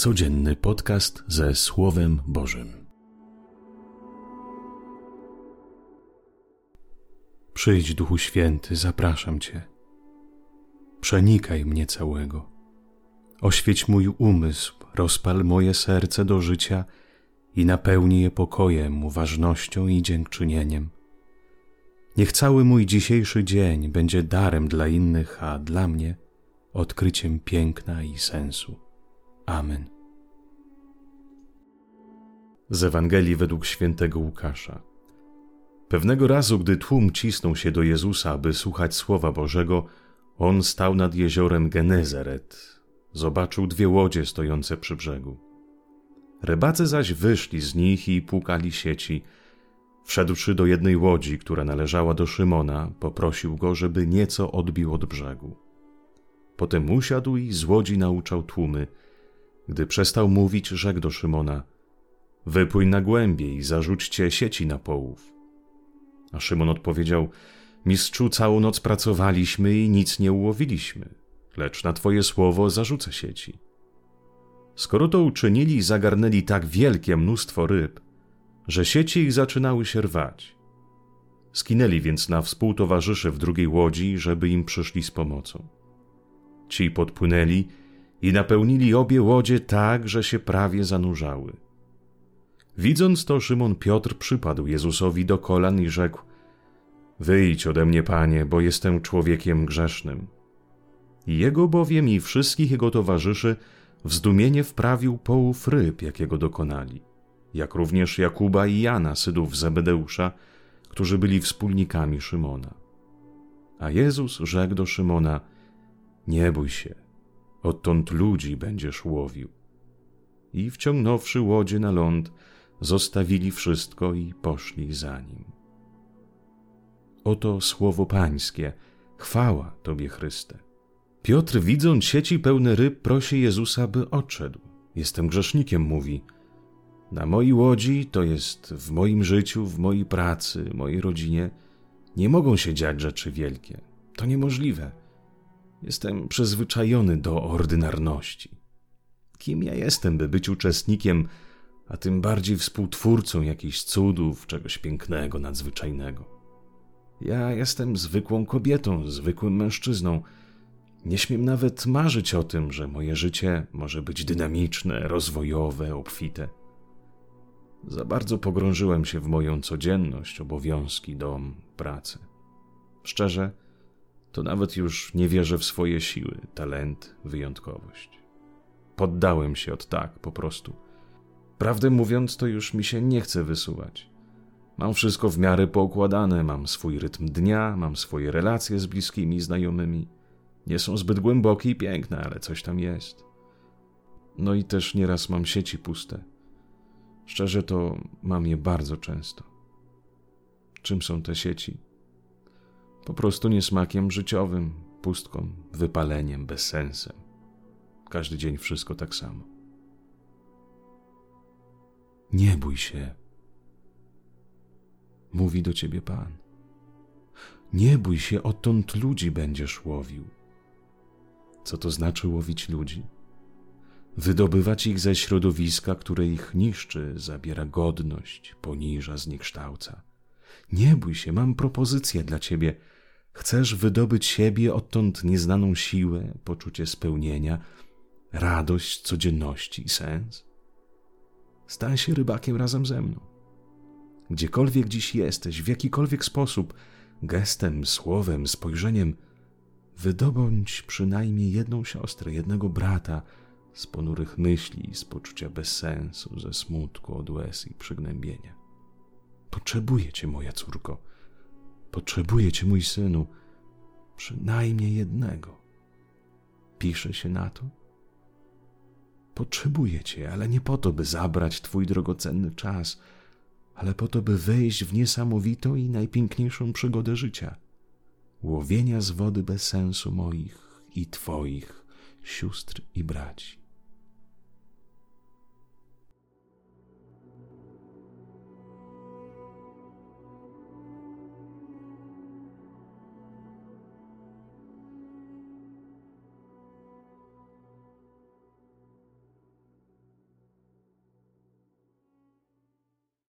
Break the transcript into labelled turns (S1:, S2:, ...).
S1: Codzienny podcast ze Słowem Bożym. Przyjdź, Duchu Święty, zapraszam Cię. Przenikaj mnie całego. Oświeć mój umysł, rozpal moje serce do życia i napełnij je pokojem, uważnością i dziękczynieniem. Niech cały mój dzisiejszy dzień będzie darem dla innych, a dla mnie odkryciem piękna i sensu. Amen. Z Ewangelii według świętego Łukasza. Pewnego razu, gdy tłum cisnął się do Jezusa, aby słuchać słowa Bożego, on stał nad jeziorem Genezaret. Zobaczył dwie łodzie stojące przy brzegu. Rybacy zaś wyszli z nich i płukali sieci. Wszedłszy do jednej łodzi, która należała do Szymona, poprosił go, żeby nieco odbił od brzegu. Potem usiadł i z łodzi nauczał tłumy. Gdy przestał mówić, rzekł do Szymona: Wypłyń na głębiej i zarzućcie sieci na połów. A Szymon odpowiedział: Mistrzu, całą noc pracowaliśmy i nic nie ułowiliśmy, lecz na twoje słowo zarzucę sieci. Skoro to uczynili, zagarnęli tak wielkie mnóstwo ryb, że sieci ich zaczynały się rwać. Skinęli więc na współtowarzyszy w drugiej łodzi, żeby im przyszli z pomocą. Ci podpłynęli i napełnili obie łodzie tak, że się prawie zanurzały. Widząc to, Szymon Piotr przypadł Jezusowi do kolan i rzekł: Wyjdź ode mnie, panie, bo jestem człowiekiem grzesznym. Jego bowiem i wszystkich jego towarzyszy w zdumienie wprawił połów ryb, jakiego dokonali, jak również Jakuba i Jana, synów Zebedeusza, którzy byli wspólnikami Szymona. A Jezus rzekł do Szymona: Nie bój się, odtąd ludzi będziesz łowił. I wciągnąwszy łodzie na ląd, zostawili wszystko i poszli za nim. Oto słowo Pańskie, chwała Tobie, Chryste. Piotr, widząc sieci pełne ryb, prosi Jezusa, by odszedł. Jestem grzesznikiem, mówi. Na mojej łodzi, to jest w moim życiu, w mojej pracy, mojej rodzinie, nie mogą się dziać rzeczy wielkie. To niemożliwe. Jestem przyzwyczajony do ordynarności. Kim ja jestem, by być uczestnikiem a tym bardziej współtwórcą jakichś cudów, czegoś pięknego, nadzwyczajnego. Ja jestem zwykłą kobietą, zwykłym mężczyzną. Nie śmiem nawet marzyć o tym, że moje życie może być dynamiczne, rozwojowe, obfite. Za bardzo pogrążyłem się w moją codzienność, obowiązki, dom, pracę. Szczerze, to nawet już nie wierzę w swoje siły, talent, wyjątkowość. Poddałem się od tak po prostu Prawdę mówiąc, to już mi się nie chce wysuwać. Mam wszystko w miarę poukładane, mam swój rytm dnia, mam swoje relacje z bliskimi znajomymi. Nie są zbyt głębokie i piękne, ale coś tam jest. No i też nieraz mam sieci puste. Szczerze to mam je bardzo często. Czym są te sieci? Po prostu niesmakiem życiowym, pustką, wypaleniem, bezsensem. Każdy dzień wszystko tak samo. Nie bój się. Mówi do ciebie Pan. Nie bój się, odtąd ludzi będziesz łowił. Co to znaczy łowić ludzi? Wydobywać ich ze środowiska, które ich niszczy, zabiera godność, poniża, zniekształca. Nie bój się, mam propozycję dla ciebie. Chcesz wydobyć siebie odtąd nieznaną siłę, poczucie spełnienia, radość codzienności i sens? Stań się rybakiem razem ze mną. Gdziekolwiek dziś jesteś, w jakikolwiek sposób, gestem, słowem, spojrzeniem, wydobądź przynajmniej jedną siostrę, jednego brata z ponurych myśli, z poczucia bezsensu, ze smutku, od łez i przygnębienia. Potrzebuję cię, moja córko. Potrzebuję cię, mój synu. Przynajmniej jednego. Pisze się na to? Potrzebuję Cię, ale nie po to, by zabrać Twój drogocenny czas, ale po to, by wejść w niesamowitą i najpiękniejszą przygodę życia łowienia z wody bez sensu moich i Twoich sióstr i braci.